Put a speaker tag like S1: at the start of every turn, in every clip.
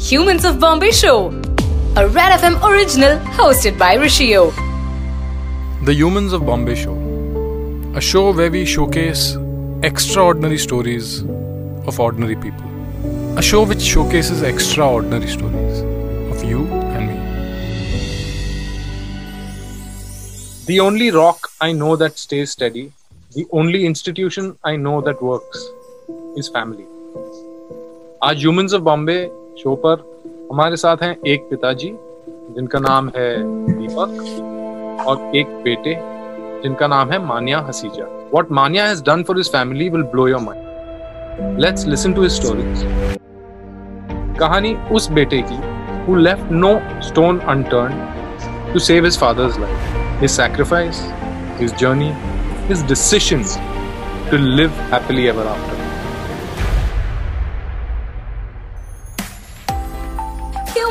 S1: Humans of Bombay Show, a Red FM original hosted by Rishio.
S2: The Humans of Bombay Show, a show where we showcase extraordinary stories of ordinary people. A show which showcases extraordinary stories of you and me. The only rock I know that stays steady, the only institution I know that works is family. Our humans of Bombay show पर हमारे साथ हैं एक पिताजी, जिनका नाम है दीपक, और एक बेटे, जिनका नाम है Maniya Hasija. What Maniya has done for his family will blow your mind let's listen to his कहानी उस बेटे की who left no stone unturn to save his father's life his sacrifice his journey his decision to live happily ever after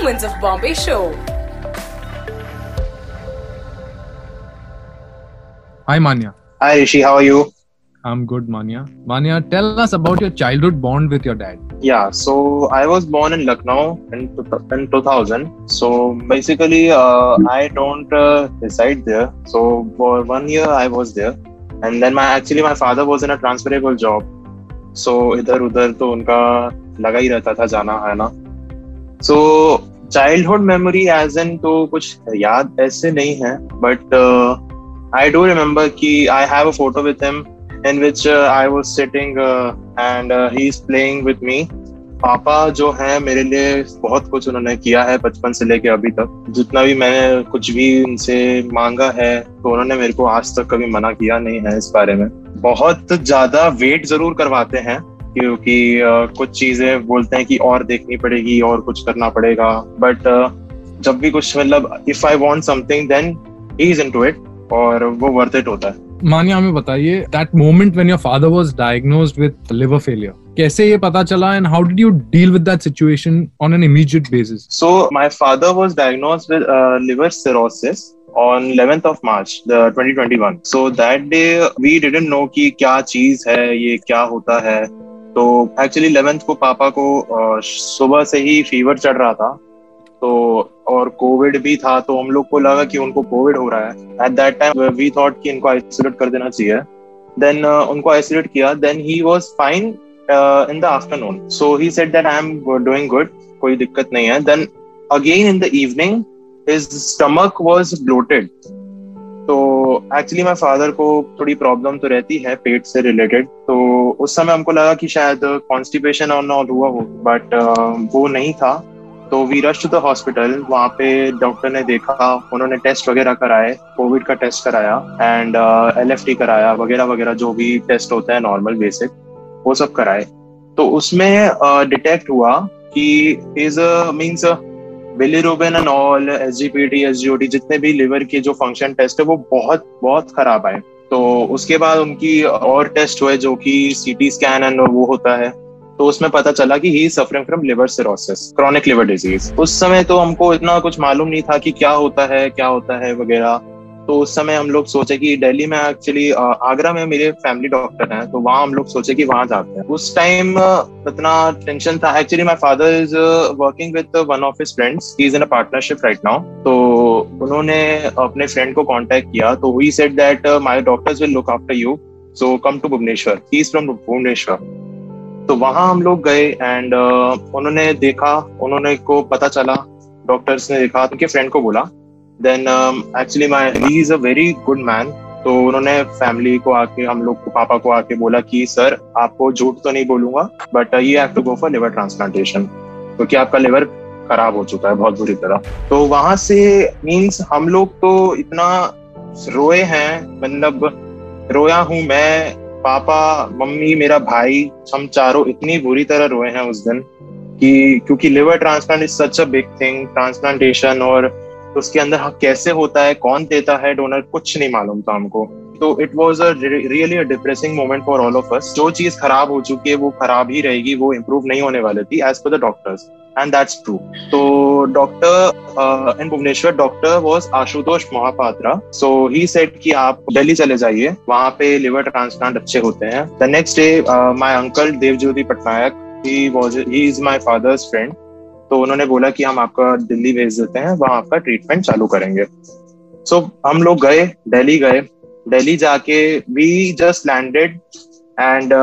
S1: Humans of Bombay Show.
S2: Hi, Manya.
S3: Hi Rishi, how are you?
S2: I'm good, Manya. Manya, tell us about your childhood bond with your dad.
S3: Yeah, so I was born in Lucknow in, in 2000. So basically, uh, I don't uh, reside there. So for one year, I was there, and then my actually my father was in a transferable job. So इधर उधर तो उनका लगा ही रहता था जाना है ना सो चाइल्डहुड मेमोरी एज एन तो कुछ याद ऐसे नहीं है बट आई डू रिमेम्बर कि I have a photo with him uh, I was sitting uh, and uh, he's playing with me. पापा जो है मेरे लिए बहुत कुछ उन्होंने किया है बचपन से लेके अभी तक। जितना भी मैंने कुछ भी उनसे मांगा है तो उन्होंने मेरे को आज तक कभी मना किया नहीं है इस बारे में। बहुत ज़्यादा वेट ज़रूर करवाते हैं। क्योंकि uh, कुछ चीज़ें बोलते हैं कि और देखनी पड़ेगी और कुछ करना पड़ेगा। बट uh, जब भी कुछ मतलब if I want something then he is into it और वो वर्थ इट होता है।
S2: मानिया हमें बताइए that moment when your father was diagnosed with liver failure कैसे ये पता चला and how did you deal with that situation on an immediate basis
S3: so my father was diagnosed with liver cirrhosis on 11th of March the 2021 so that day we didn't know कि क्या चीज़ है ये क्या होता है। तो actually 11th को पापा को सुबह से ही फीवर चढ़ रहा था। तो और कोविड भी था तो हम लोग को लगा कि उनको कोविड हो रहा है। At that time we thought कि इनको आइसोलेट कर देना चाहिए। देन uh, उनको आइसोलेट किया। Then he was fine in the afternoon so he said that I am doing good कोई दिक्कत नहीं है। Then again in the evening his stomach was bloated तो एक्चुअली माय फादर को थोड़ी प्रॉब्लम तो रहती है पेट से रिलेटेड तो उस समय हमको लगा कि शायद कॉन्स्टिपेशन और नॉट हुआ हो बट uh, वो नहीं था। तो we rush to the hospital वहाँ पे डॉक्टर ने देखा उन्होंने टेस्ट वगैरह कराए कोविड का टेस्ट कराया एंड एल टी कराया वगैरह वगैरह जो भी टेस्ट होता है नॉर्मल बेसिक वो सब कराए। तो उसमें डिटेक्ट uh, हुआ कि is means bilirubin and all S G P T S G O T जितने भी लिवर के जो फ़ंक्शन टेस्ट है, वो बहुत बहुत खराब आए। तो उसके बाद उनकी और टेस्ट हुए जो कि सी टी स्कैन एंड वो होता है। तो उसमें पता चला कि he suffering from liver cirrhosis chronic liver disease उस समय तो हमको इतना कुछ मालूम नहीं था कि क्या होता है, क्या होता है वगैरह। तो उस समय हम लोग सोचे कि दिल्ली में एक्चुअली आगरा में मेरे फैमिली डॉक्टर हैं तो वहाँ हम लोग सोचे कि वहाँ जाते हैं। उस टाइम इतना टेंशन था। Actually my father is working with one of his friends is in a partnership right now तो उन्होंने अपने फ्रेंड को कांटेक्ट किया। तो he said that my doctors will look after you so come to Bhubaneswar he is from Bhubaneswar तो वहाँ हम लोग गए एंड uh, उन्होंने देखा। उन्होंने को पता चला। डॉक्टर्स ने देखा। उनके फ्रेंड को बोला। Then actually my he is a very good man तो उन्होंने फैमिली को आके, हम लोग को, पापा को आके बोला कि सर आपको झूठ तो नहीं बोलूँगा but you have to go for liver transplantation क्योंकि आपका लिवर खराब हो चुका है बहुत बुरी तरह। तो वहाँ से मीन्स हम लोग तो इतना रोए हैं मतलब रोया हूँ मैं, पापा, मम्मी, मेरा भाई, हम चारों इतनी बुरी तरह रोए हैं उस दिन कि, क्योंकि liver transplant is such a big thing transplantation और उसके अंदर कैसे होता है, कौन देता है डोनर कुछ नहीं मालूम था हमको। तो it was a really a depressing moment for all of us जो चीज़ खराब हो चुकी है, वो खराब ही रहेगी, वो इम्प्रूव नहीं होने वाली थी as per the doctors and that's true तो doctor in Bhubaneswar doctor was Ashutosh Mohapatra so he said कि आप दिल्ली चले जाइए, वहाँ पे लिवर ट्रांसप्लांट अच्छे होते हैं। The next day my uncle Devjyoti Patnaik he was, he is my father's friend. तो उन्होंने बोला कि हम आपका दिल्ली भेज देते हैं वहाँ आपका ट्रीटमेंट चालू करेंगे। सो so, हम लोग गए दिल्ली गए। दिल्ली जाके we just landed and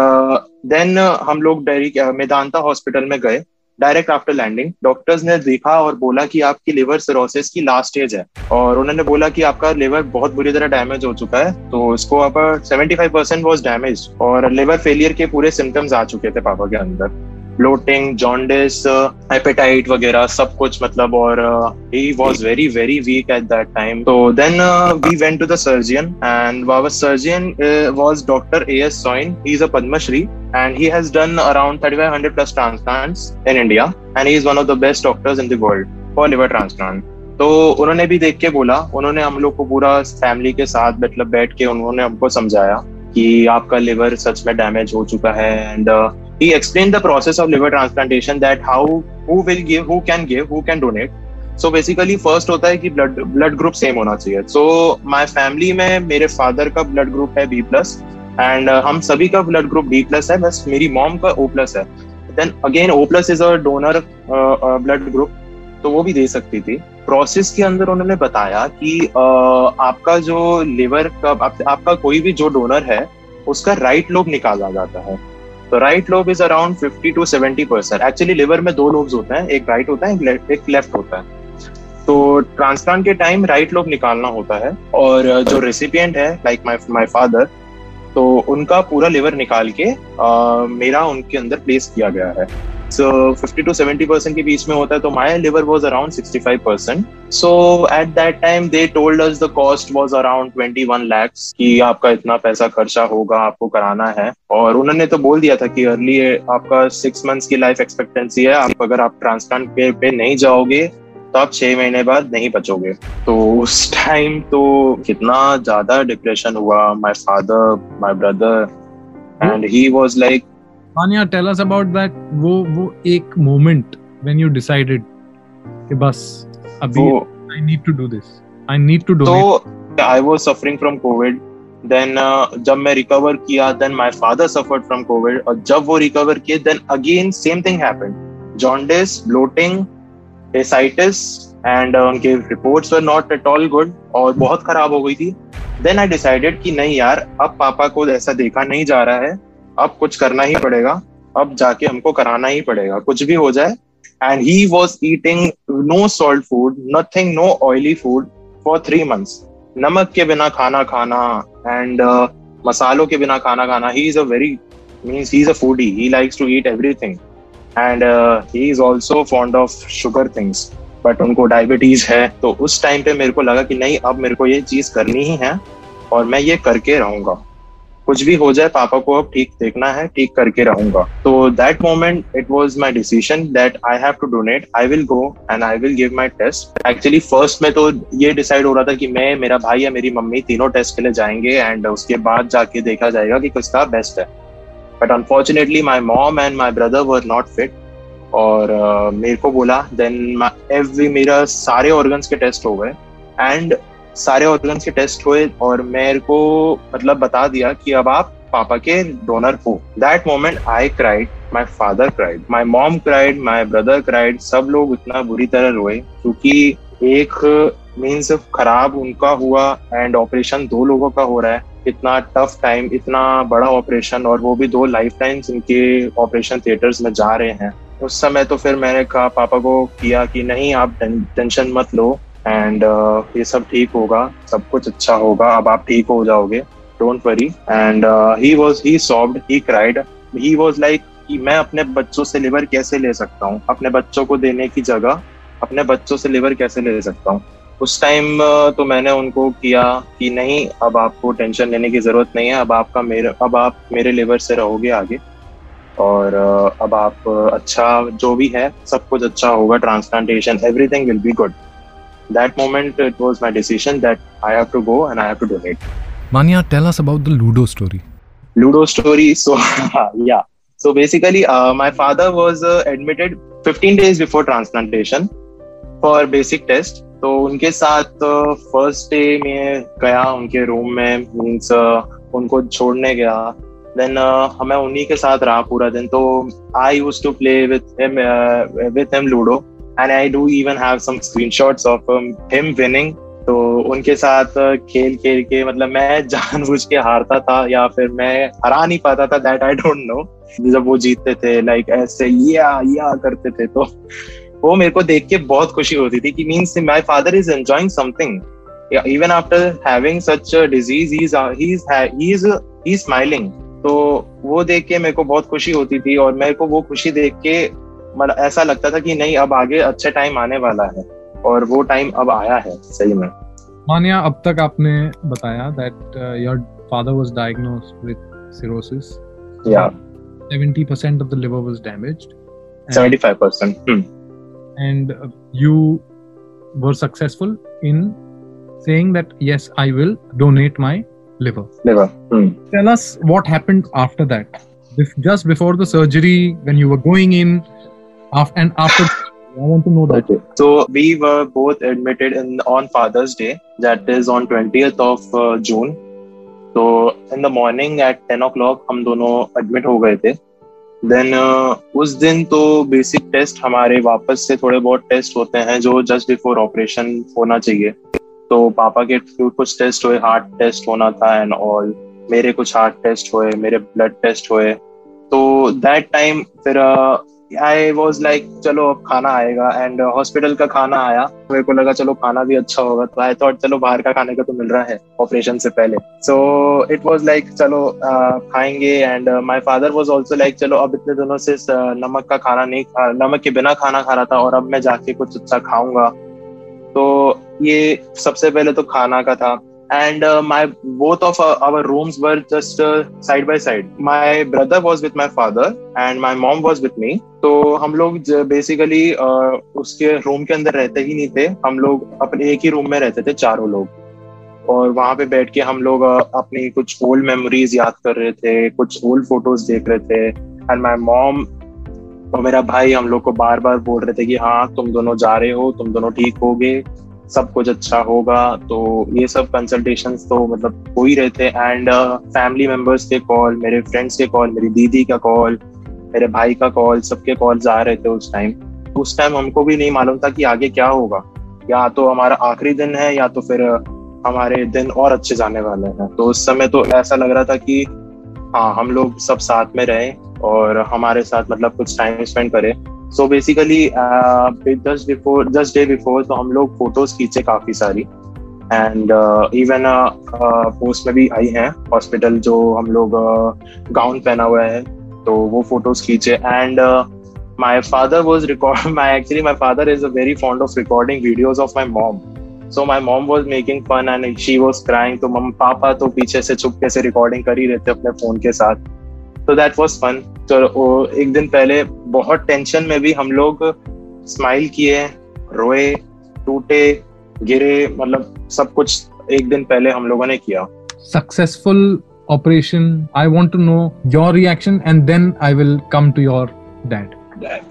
S3: then हम लोग डेरी मेदांता हॉस्पिटल में गए। डायरेक्ट आफ्टर लैंडिंग डॉक्टर्स ने देखा और बोला कि आपकी लिवर सिरोसिस की लास्ट स्टेज है। और उन्होंने बोला कि आपका लिवर बहुत बुरी तरह डैमेज हो चुका है तो इसको आप seventy five percent was damage और लिवर फेलियर के पूरे सिम्टम्स आ चुके थे पापा के अंदर। ब्लोटिंग जॉन्डिस एपेटाइट वगैरह, सब कुछ मतलब और he was very very weak at that time तो then we went to the surgeon and our surgeon was doctor A S Soin he is a Padmashri has done around thirty five hundred plus transplants in India and he is one of the best doctors in the world for liver transplant तो उन्होंने भी देख के बोला, उन्होंने हम लोग को पूरा फैमिली के साथ मतलब बैठ के उन्होंने हमको समझाया कि आपका लिवर सच में डैमेज हो चुका है and he explained the process of liver transplantation that how who will give who can give who can donate. So basically first होता है कि ब्लड ब्लड ग्रुप सेम होना चाहिए। सो माय फैमिली में मेरे फादर का ब्लड ग्रुप है B plus and हम सभी का ब्लड ग्रुप बी प्लस है बस मेरी मॉम का ओ प्लस है। Then again O plus is a donor blood group तो वो भी दे सकती थी। प्रोसेस के अंदर उन्होंने बताया कि uh, आपका जो लिवर का आप, आपका कोई भी जो डोनर है उसका राइट लोब निकाला जाता है। तो right lobe is around fifty to seventy percent actually liver में दो लोब्स होते हैं एक राइट होता है एक लेफ़्ट होता है। तो ट्रांसप्लांट के टाइम राइट लोब निकालना होता है और जो रेसिपियंट है लाइक माई माई फादर तो उनका पूरा लिवर निकाल के आ, मेरा उनके अंदर प्लेस किया गया है। फिफ्टी टू सेवेंटी होता है तो आपका इतना पैसा खर्चा होगा आपको कराना है। और उन्होंने तो बोल दिया था कि अर्ली आपका सिक्स मंथ्स की लाइफ एक्सपेक्टेंसी है। आप अगर आप ट्रांसप्लांट पे, पे नहीं जाओगे तो आप छह महीने बाद नहीं बचोगे। तो उस टाइम तो कितना ज़्यादा डिप्रेशन हुआ my father my brother and he was like
S2: Maniya tell us about that वो वो एक मोमेंट व्हेन यू डिसाइडेड कि बस अभी I need to do this I need to do
S3: तो I was suffering from Covid then जब मैं recover किया then my father suffered from Covid और जब वो रिकवर किए then again same thing happened jaundice bloating ascites and उनके reports were not at all good और बहुत खराब हो गई थी. देन आई डिसाइडेड कि नहीं यार अब पापा को ऐसा देखा नहीं जा रहा है. अब कुछ करना ही पड़ेगा अब जाके हमको कराना ही पड़ेगा। कुछ भी हो जाए and he was eating no salt food nothing no oily food for three months नमक के बिना खाना खाना एंड uh, मसालों के बिना खाना खाना he is a very means he is a foodie he likes to eat everything and he is also fond of sugar things but उनको डायबिटीज़ है। तो उस टाइम पे मेरे को लगा कि नहीं अब मेरे को ये चीज़ करनी ही है और मैं ये करके रहूँगा। कुछ भी हो जाए पापा को अब ठीक देखना है ठीक करके रहूँगा। तो that moment it was my decision that I have to donate I will go and I will give my test actually first में तो ये डिसाइड हो रहा था कि मैं मेरा भाई या मेरी मम्मी तीनों टेस्ट के लिए जाएँगे एंड उसके बाद जाके देखा जाएगा कि किसका बेस्ट है। But unfortunately my mom and my brother were not fit और uh, मेरे को बोला देन एवरी मेरा सारे ऑर्गन्स के टेस्ट हो गए। एंड सारे ऑर्गन्स के टेस्ट हुए और मेरे को मतलब बता दिया कि अब आप पापा के डोनर हो। That moment I cried my father cried my mom cried my brother cried सब लोग इतना बुरी तरह रोए क्योंकि एक मीन्स खराब उनका हुआ एंड ऑपरेशन दो लोगों का हो रहा है। इतना टफ टाइम इतना बड़ा ऑपरेशन और वो भी दो लाइफ टाइम्स इनके ऑपरेशन थिएटर्स में जा रहे हैं। उस समय तो फिर मैंने कहा, पापा को किया कि नहीं, आप टेंशन मत लो। एंड uh, ये सब ठीक होगा सब कुछ अच्छा होगा। अब आप ठीक हो जाओगे don't worry and he was he soft he cried he was like कि मैं अपने बच्चों से लिवर कैसे ले सकता हूँ? अपने बच्चों को देने की जगह अपने बच्चों से लिवर कैसे ले सकता हूँ? उस टाइम तो मैंने उनको किया कि नहीं अब आपको टेंशन लेने की ज़रूरत नहीं है। अब आपका मेरे अब आप मेरे लिवर से रहोगे आगे। और अब आप अच्छा जो भी है सब कुछ अच्छा होगा। Transplantation everything will be good that moment it was my decision that I have to go and I have to donate.
S2: Manya, tell us about the Ludo story.
S3: Ludo story. So yeah. So basically, uh, my father was uh, admitted 15 days before transplantation for basic test. तो उनके साथ first day में गया उनके room में means उनको छोड़ने गया देन हमें उन्हीं के साथ रहा पूरा दिन तो I use to play with him with him ludo and I do even have some screenshots of him winning तो उनके साथ खेल खेल के मतलब मैं जानबूझ के हारता था या फिर मैं हरा नहीं पाता था दैट आई डोंट नो जब वो जीतते थे लाइक ऐसे या या करते थे तो वो मेरे को देख के बहुत खुशी होती थी कि means my father is enjoying something even after having such disease he is smiling तो वो देख के मेरे को बहुत खुशी होती थी और मेरे को वो खुशी देख के मतलब ऐसा लगता था कि नहीं अब आगे अच्छा टाइम आने वाला है और वो टाइम अब आया है सही में
S2: मानिया अब तक आपने बताया that your father was diagnosed with cirrhosis
S3: या
S2: 70% of the liver was damaged and,
S3: 75% hmm.
S2: and uh, you were successful in saying that yes i will donate my liver
S3: liver hmm.
S2: tell us what happened after that just before the surgery when you were going in after and after I want to know that.
S3: Okay. So we were both admitted in on Father's Day, that is on 20th of uh, June. तो in the morning at ten o'clock हम दोनों admit हो गए थे then uh, उस दिन तो basic test हमारे वापस से थोड़े बहुत टेस्ट होते हैं जो जस्ट बिफोर ऑपरेशन होना चाहिए तो पापा के कुछ टेस्ट हुए हार्ट टेस्ट होना था एंड ऑल मेरे कुछ हार्ट टेस्ट हुए मेरे ब्लड टेस्ट हुए तो दैट टाइम फिर आई वॉज़ लाइक चलो अब खाना आएगा. एंड हॉस्पिटल का खाना आया। मेरे को लगा चलो खाना भी अच्छा होगा। तो आई थॉट चलो बाहर का खाने का तो मिल रहा है ऑपरेशन से पहले. सो इट वॉज़ लाइक चलो uh, खाएँगे. And my father was also like चलो अब इतने दिनों से uh, नमक का खाना नहीं खा नमक के बिना खाना खा रहा था और अब मैं जाके कुछ अच्छा खाऊँगा। तो ये सबसे पहले तो खाना का था। And uh, my both of our, our rooms were just uh, side by side. My brother was with my father and my mom was with me. तो हम लोग बेसिकली uh, उसके रूम के अंदर रहते ही नहीं थे। हम लोग अपने एक ही रूम में रहते थे चारों लोग। और वहाँ पे बैठ के हम लोग uh, अपनी कुछ ओल्ड मेमोरीज याद कर रहे थे कुछ ओल्ड फ़ोटोज़ देख रहे थे। एंड माई मॉम और मेरा भाई हम लोग को बार बार बोल रहे थे कि हाँ तुम दोनों जा रहे हो तुम दोनों ठीक हो सब कुछ अच्छा होगा तो ये सब कंसल्टेशन तो मतलब हो ही रहे थे। एंड फैमिली मेंबर्स के कॉल मेरे फ्रेंड्स के कॉल मेरी दीदी का कॉल मेरे भाई का कॉल सबके कॉल्स आ रहे थे उस टाइम उस टाइम हमको भी नहीं मालूम था कि आगे क्या होगा। या तो हमारा आखिरी दिन है, या तो फिर हमारे दिन और अच्छे जाने वाले हैं। तो उस समय तो ऐसा लग रहा था कि हाँ हम लोग सब साथ में रहें और हमारे साथ मतलब कुछ टाइम स्पेंड करें। So basically just before just day before तो हम लोग फ़ोटोज़ खींचे काफ़ी सारी। एंड इवन पोस्ट में भी आई हैं। हॉस्पिटल जो हम लोग गाउन uh, पहना हुआ है तो वो फ़ोटोज़ खींचे। And my father was record my actually my father is a very fond of recording videos of my mom so my mom was making fun and she was crying तो mum पापा तो पीछे से चुपके से recording कर ही रहते अपने फ़ोन के साथ। तो दैट वॉज़ फन तो एक दिन पहले बहुत टेंशन में भी हम लोग स्माइल किए रोए टूटे गिरे मतलब सब कुछ एक दिन पहले हम लोगों ने किया
S2: successful operation I want to know your reaction and then I will come to your dad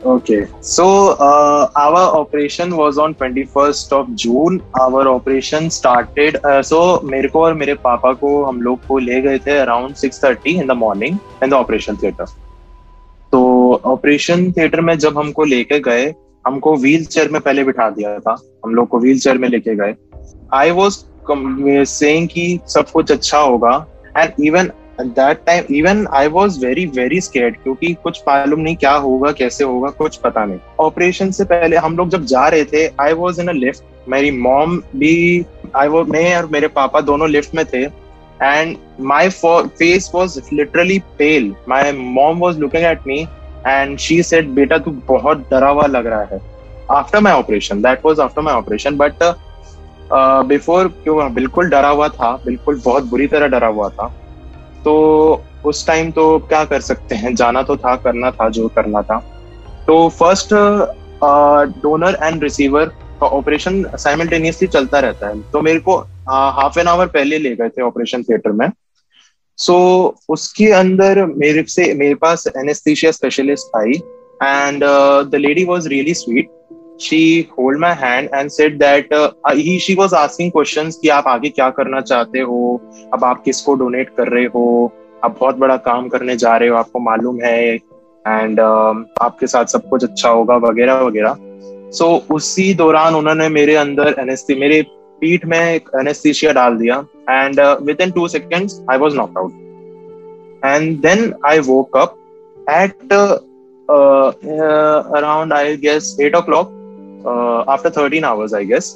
S3: Okay, so uh, our operation was on 21st of June. Our operation started. Uh, so मेरे को और मेरे पापा को हम लोग को ले गए थे around 6:30 in the morning in the operation theater. Operation theatre में जब हमको लेके गए, हमको व्हील चेयर में पहले बिठा दिया था। हम लोग को व्हील चेयर में लेके गए। आई वॉज़ सेइंग कि सब कुछ अच्छा होगा। And even that time even I was very very scared क्योंकि कुछ मालूम नहीं क्या होगा, कैसे होगा, कुछ पता नहीं। ऑपरेशन से पहले हम लोग जब जा रहे थे I was in a lift मेरी मॉम भी आई वो मैं और मेरे पापा दोनों लिफ्ट में थे। And my face was literally pale my mom was looking at me and she said बेटा तू बहुत डरा हुआ लग रहा है. After my operation that was after my operation but before क्यों बिल्कुल डरा हुआ था, बिल्कुल बहुत बुरी तरह डरा हुआ था। तो उस टाइम तो क्या कर सकते हैं, जाना तो था, करना था, जो करना था। तो फ़र्स्ट डोनर एंड रिसीवर का ऑपरेशन साइमल्टेनियसली चलता रहता है। तो मेरे को हाफ़ एन आवर पहले ले गए थे ऑपरेशन थिएटर में। सो so, उसके अंदर मेरे से मेरे पास anaesthesia specialist I and the lady was really sweet she hold my hand and said that he she was asking questions कि आप आगे क्या करना चाहते हो? अब आप किसको डोनेट कर रहे हो? आप बहुत बड़ा काम करने जा रहे हो आपको मालूम है एंड uh, आपके साथ सब कुछ अच्छा होगा वगैरह वगैरह। सो so, उसी दौरान उन्होंने मेरे अंदर एनेस्थी मेरे पीठ में एक एनेस्थीशिया डाल दिया and within two seconds I was knock out and then I woke up at around I guess eight o'clock after thirteen hours I guess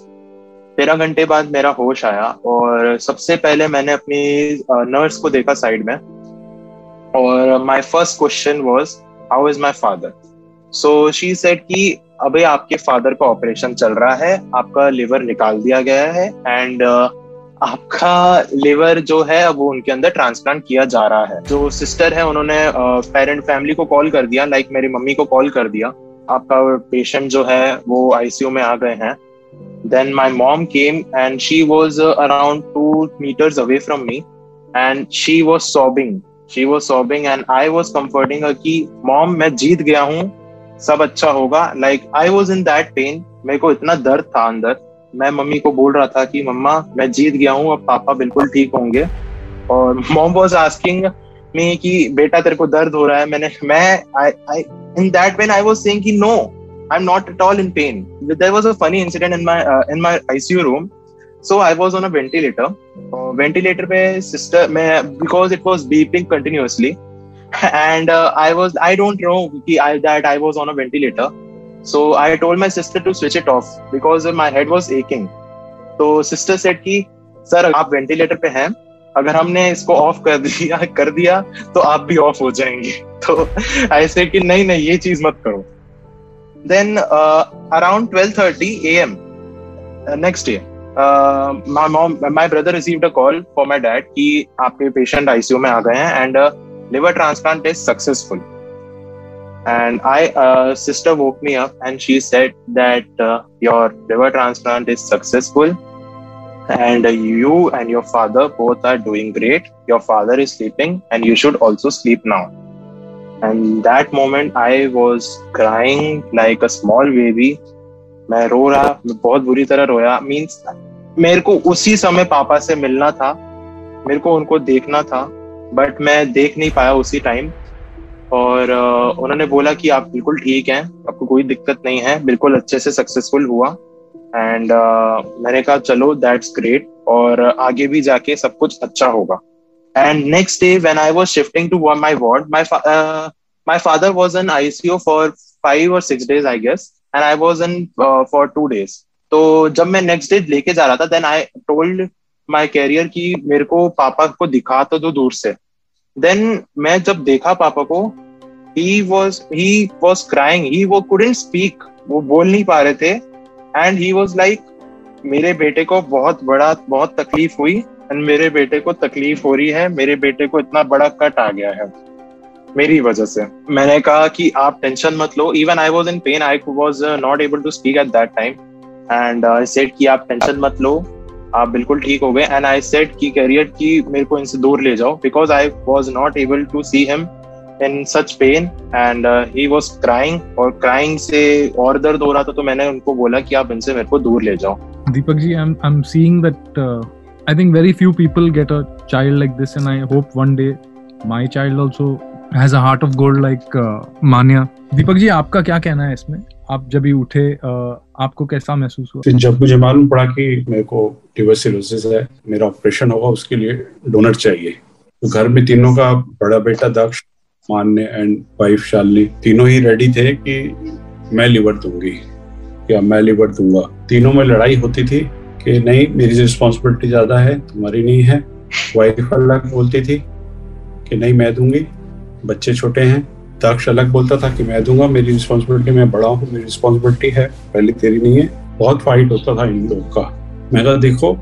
S3: तेरह घंटे बाद मेरा होश आया और सबसे पहले मैंने अपनी नर्स uh, को देखा साइड में और my first question was how is my father so she said कि अभी आपके फादर का ऑपरेशन चल रहा है आपका लिवर निकाल दिया गया है एंड uh, आपका लिवर जो है वो उनके अंदर ट्रांसप्लांट किया जा रहा है। जो सिस्टर है उन्होंने पेरेंट uh, फैमिली को कॉल कर दिया लाइक मेरी मम्मी को कॉल कर दिया। आपका पेशेंट जो है वो आईसीयू में आ गए हैं। Then my mom came and she was around two metres away from me and she was sobbing she was sobbing and I was comforting की मॉम मैं जीत गया हूँ सब अच्छा होगा। Like I was in that pain मेरे को इतना दर्द था अंदर। मैं मम्मी को बोल रहा था कि, मम्मा, मैं जीत गया हूँ, अब पापा बिल्कुल ठीक होंगे। और मॉम वॉज़ आस्किंग मी कि, बेटा, तेरे को दर्द हो रहा है। मैंने, मैं I in that pain I was saying कि no I am not at all in pain there was a funny incident in my in my ICU room so I was on a ventilator ventilator पे sister मैं because it was beeping continuously and uh, I was I don't know I, that I was on a ventilator. So I told my sister to switch it off because my head was aching. तो sister said कि sir आप ventilator पे हैं अगर हमने इसको of कर दिया कर दिया तो आप भी ऑफ़ हो जाएँगे तो ऐसे कि नहीं नहीं ये चीज़ मत करो then around twelve thirty A M next day my mom my brother received a call for my dad कि आपके पेशेंट आईसीयू में आ गए हैं and liver transplant is successful and i uh, sister woke me up and she said that uh, your liver transplant is successful and uh, you and your father both are doing great your father is sleeping and you should also sleep now and that moment i was crying like a small baby मैं रो रहा मैं बहुत बुरी तरह रोया means मेरे को उसी समय पापा से मिलना था मेरे को उनको देखना था बट मैं देख नहीं पाया उसी टाइम और uh, उन्होंने बोला कि आप बिल्कुल ठीक हैं आपको कोई दिक्कत नहीं है बिल्कुल अच्छे से सक्सेसफुल हुआ. एंड uh, मैंने कहा चलो दैट्स ग्रेट और आगे भी जाके सब कुछ अच्छा होगा. And next day when I was shifting to my ward my my father was in ICU for five और six days I guess and I was in for two days तो जब मैं नेक्स्ट डे लेके जा रहा था then I told my carrier की मेरे को पापा को दिखा तो दो दूर से। देन मैं जब देखा पापा को he was he was crying he वो कुडेंट स्पीक वो बोल नहीं पा रहे थे। एंड ही वॉज़ लाइक मेरे बेटे को बहुत बड़ा, बहुत तकलीफ़ हुई। एंड मेरे बेटे को तकलीफ़ हो रही है। मेरे बेटे को इतना बड़ा कट आ गया है। मेरी वजह से। मैंने कहा कि आप टेंशन मत लो। Even I was in pain I was not able to speak at that time and said कि आप टेंशन मत लो। आप बिल्कुल ठीक हो गए। एंड आई सेट की करियर की मेरे को इनसे दूर ले जाओ। Because I was not able to see him in such pain and he was crying और क्राइंग से और दर्द हो रहा था तो मैंने उनको बोला कि आप इनसे मेरे को दूर ले जाओ।
S2: Deepak ji I am seeing that I think very few people get a child like this and I hope one day my child also has a heart of gold like Manya Deepak ji आपका क्या कहना है इसमें? आप जब भी उठे आपको कैसा महसूस हुआ?
S4: जब मुझे मालूम पड़ा कि मेरे को ट्यूबरसिलोसिस है, मेरा ऑपरेशन होगा, उसके लिए डोनर चाहिए। तो घर में तीनों का बड़ा बेटा दक्ष, मान्य एंड वाइफ शालिनी, तीनों ही रेडी थे कि मैं लिवर दूँगी, या मैं लिवर दूँगा। तीनों में लड़ाई होती थी कि नहीं, मेरी रिस्पॉन्सिबिलिटी ज़्यादा है, तुम्हारी नहीं है। वाइफ अलग बोलती थी कि नहीं, मैं दूँगी। बच्चे छोटे हैं। दक्ष अलग बोलता था कि मैं दूँगा, मेरी रिस्पॉन्सिबिलिटी मैं बड़ा हूँ, मेरी रिस्पॉन्सिबिलिटी है, पहले तेरी नहीं है। बहुत फाइट होता था इन लोगों का। मैं कहा, देखो,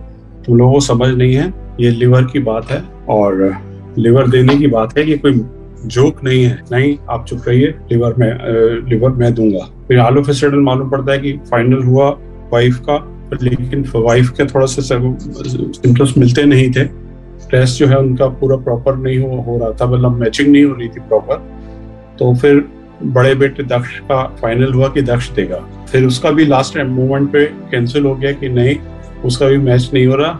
S4: तुम लोगों को समझ नहीं है, ये लिवर की बात है और लिवर देने की बात है, ये कोई जोक नहीं है। नहीं, आप चुप रहिए लिवर में लिवर मैं दूँगा। फिर आलू फेसिडल मालूम पड़ता है कि फाइनल हुआ वाइफ का, लेकिन वाइफ के थोड़ा सा सिम्टम्स मिलते नहीं थे। टेस्ट जो है उनका पूरा प्रॉपर नहीं हो, हो रहा था। मतलब मैचिंग नहीं हो रही थी प्रॉपर तो फिर बड़े बेटे दक्ष का फाइनल हुआ कि दक्ष देगा। फिर उसका भी लास्ट मोमेंट पे कैंसिल हो गया कि नहीं उसका भी मैच नहीं हो रहा।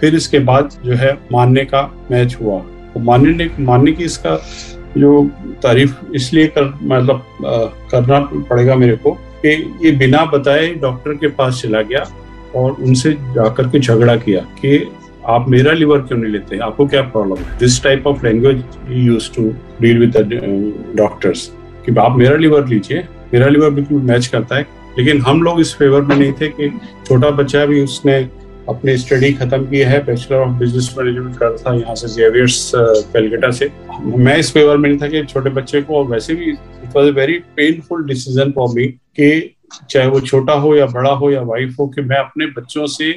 S4: फिर इसके बाद जो है मानने का मैच हुआ। तो मानने ने मानने की इसका जो तारीफ़ इसलिए कर मतलब करना पड़ेगा मेरे को कि ये बिना बताए डॉक्टर के पास चला गया और उनसे जाकर के झगड़ा किया कि आप मेरा लिवर क्यों नहीं लेते? आपको क्या प्रॉब्लम है? This type of language use to deal with doctors कि आप मेरा लिवर लीजिए। मेरा लिवर बिल्कुल मैच करता है। लेकिन हम लोग इस फेवर में नहीं थे कि छोटा बच्चा भी उसने अपनी स्टडी खत्म की है। बैचलर ऑफ़ बिज़नेस मैनेजमेंट कर था यहाँ से जेवियर्स कैलकटा से। मैं इस फेवर में नहीं था कि छोटे बच्चे को वैसे भी it was very painful decision for me कि चाहे वो छोटा हो या बड़ा हो या वाइफ हो कि मैं अपने बच्चों से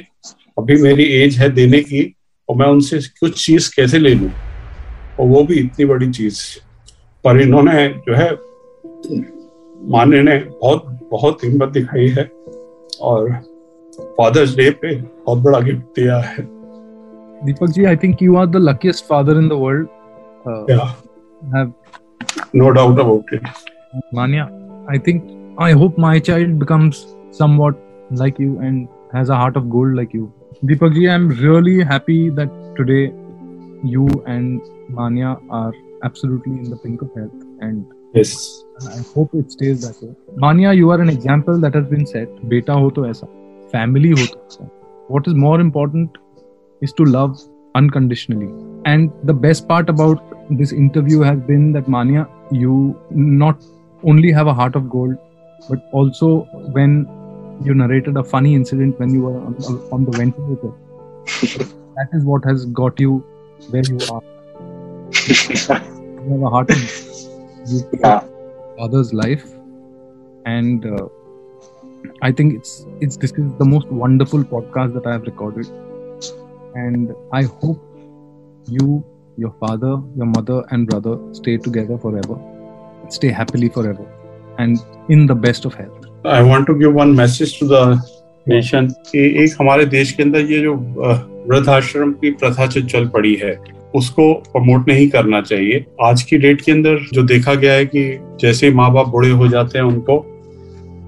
S4: अभी मेरी एज है देने की और मैं उनसे कुछ चीज़ कैसे ले लू? और वो भी इतनी बड़ी चीज़। पर इन्होंने जो है माने ने बहुत बहुत हिम्मत दिखाई है और फादर्स डे पे बहुत बड़ा गिफ्ट दिया है।
S2: Deepak ji I think you are the luckiest father in the
S4: no doubt about it
S2: Manya I think I hope my child becomes somewhat like you and has a heart of gold like you Deepak ji, I'm really happy that today you and Manya are absolutely in the pink of health and
S4: yes,
S2: I hope it stays that way. Manya, you are an example that has been set. Beta ho to aisa, family ho to aisa. What is more important is to love unconditionally. And the best part about this interview has been that Manya, you not only have a heart of gold, but also when you narrated a funny incident when you were on, on the ventilator. that is what has got you where you are. You have a heart you
S3: Yeah.
S2: other's life and uh, i think it's it's this is the most wonderful podcast that i have recorded and i hope you your father your mother and brother stay together forever stay happily forever and in the best of health
S4: I want to give one message to the nation एक हमारे देश के अंदर ये जो अ, वृद्धाश्रम की प्रथा जो चल पड़ी है उसको प्रमोट नहीं करना चाहिए। आज की डेट के अंदर जो देखा गया है कि जैसे माँ बाप बूढ़े हो जाते हैं उनको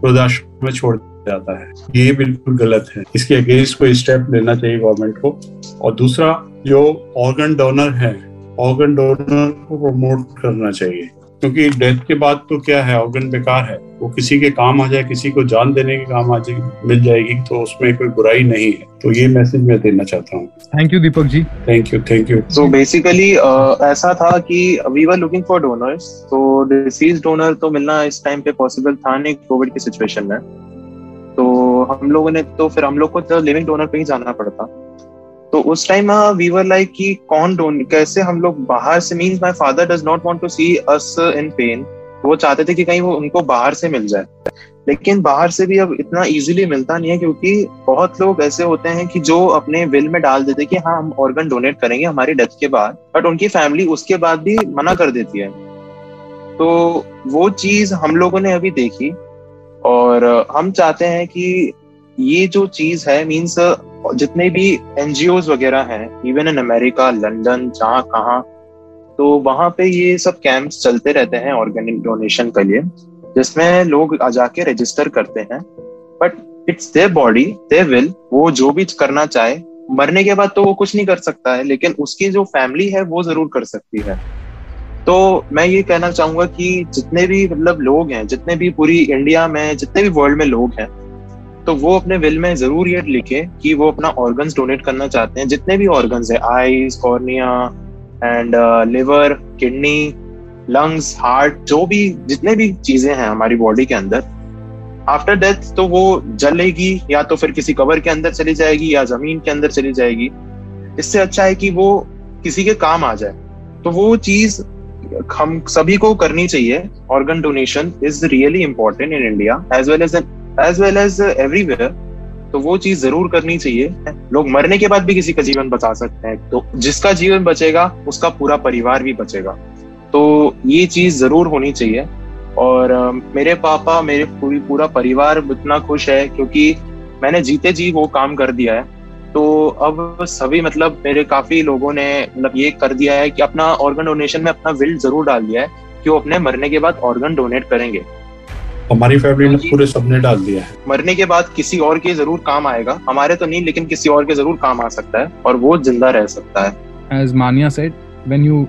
S4: वृद्धाश्रम में छोड़ जाता है। ये बिल्कुल गलत है। इसके अगेंस्ट कोई स्टेप लेना चाहिए गवर्नमेंट को। और दूसरा जो ऑर्गन डोनर है ऑर्गन डोनर को प्रमोट करना चाहिए। क्योंकि डेथ के बाद तो क्या है ऑर्गन बेकार है। वो किसी के काम आ जाए किसी को जान देने के काम आ जाए मिल जाएगी तो उसमें कोई बुराई नहीं है। तो ये मैसेज मैं देना चाहता हूँ।
S2: Thank you deepak ji.
S4: Thank you thank you
S3: So basically uh, ऐसा था कि we were looking for donors. तो डिसीज डोनर तो मिलना इस टाइम पे पॉसिबल था नहीं कोविड की सिचुएशन में। तो हम लोगों ने तो फिर हम लोग को तो लिविंग डोनर पे ही जाना पड़ता। तो उस टाइम वी वर लाइक कि कौन डोन कैसे हम लोग बाहर से means my father does not want to see us in pain वो चाहते थे कि कहीं वो उनको बाहर से मिल जाए। लेकिन बाहर से भी अब इतना इजीली मिलता नहीं है क्योंकि बहुत लोग ऐसे होते हैं कि जो अपने विल में डाल देते कि हाँ हम ऑर्गन डोनेट करेंगे हमारी डेथ के बाद बट उनकी फैमिली उसके बाद भी मना कर देती है। तो वो चीज़ हम लोगों ने अभी देखी और हम चाहते हैं कि ये जो चीज़ है मीन्स जितने भी एनजीओ वगैरह हैं इवन इन अमेरिका लंदन जहाँ कहाँ तो वहाँ पे ये सब कैंप्स चलते रहते हैं ऑर्गेनिक डोनेशन के लिए, जिसमें लोग आ जाके रजिस्टर करते हैं। But it's their body they will वो जो भी करना चाहे, मरने के बाद तो वो कुछ नहीं कर सकता है, लेकिन उसकी जो फैमिली है, वो ज़रूर कर सकती है। तो मैं ये कहना चाहूँगा कि जितने भी मतलब लोग हैं, जितने भी पूरी इंडिया में, जितने भी वर्ल्ड में लोग हैं तो वो अपने विल में ज़रूर ये लिखे कि वो अपना ऑर्गन्स डोनेट करना चाहते हैं, जितने भी ऑर्गन्स है eyes cornea and liver kidney lungs heart जो भी, जितने भी चीज़ें हैं हमारी बॉडी के अंदर आफ्टर डेथ तो वो जलेगी, या तो फिर किसी कवर के अंदर चली जाएगी, या ज़मीन के अंदर चली जाएगी। इससे अच्छा है कि वो किसी के काम आ जाए। तो वो चीज़ हम सभी को करनी चाहिए। Organ donation is really important in India as well as as well as everywhere तो वो चीज़ ज़रूर करनी चाहिए। लोग मरने के बाद भी किसी का जीवन बचा सकते हैं। तो जिसका जीवन बचेगा, उसका पूरा परिवार भी बचेगा। तो ये चीज़ ज़रूर होनी चाहिए। और मेरे पापा, मेरे पूरी, पूरा परिवार इतना खुश है क्योंकि मैंने जीते जी वो काम कर दिया है। तो अब सभी मतलब मेरे काफ़ी लोगों ने मतलब ये कर दिया है कि अपना ऑर्गन डोनेशन में अपना विल ज़रूर डाल दिया है कि वो अपने मरने के बाद ऑर्गन डोनेट करेंगे।
S4: हमारी फैमिली ने पूरे सपने डाल दिया है।
S3: मरने के बाद किसी और के ज़रूर काम आएगा। हमारे तो नहीं लेकिन किसी और के ज़रूर काम आ सकता है और वो ज़िंदा रह सकता है।
S2: As Manya said when you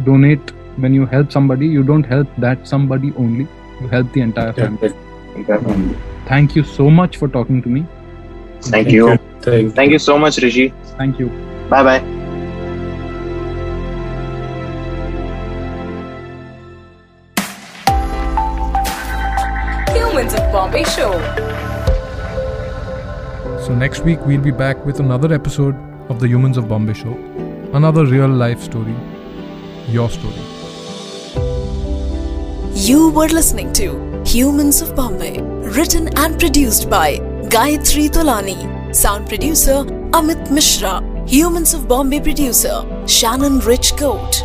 S2: donate when you help somebody you don't help that somebody only you help the entire family
S5: thank you so much for talking to me
S3: thank you
S4: thank
S3: you so much Rishi
S5: thank you
S3: bye bye
S1: Bombay Show.
S2: So, next week we'll be back with another episode of the Humans of Bombay show. Another real life story. Your story.
S6: You were listening to Humans of Bombay, written and produced by Gayatri Tolani, sound producer Amit Mishra, Humans of Bombay producer Shannon Rich Coat.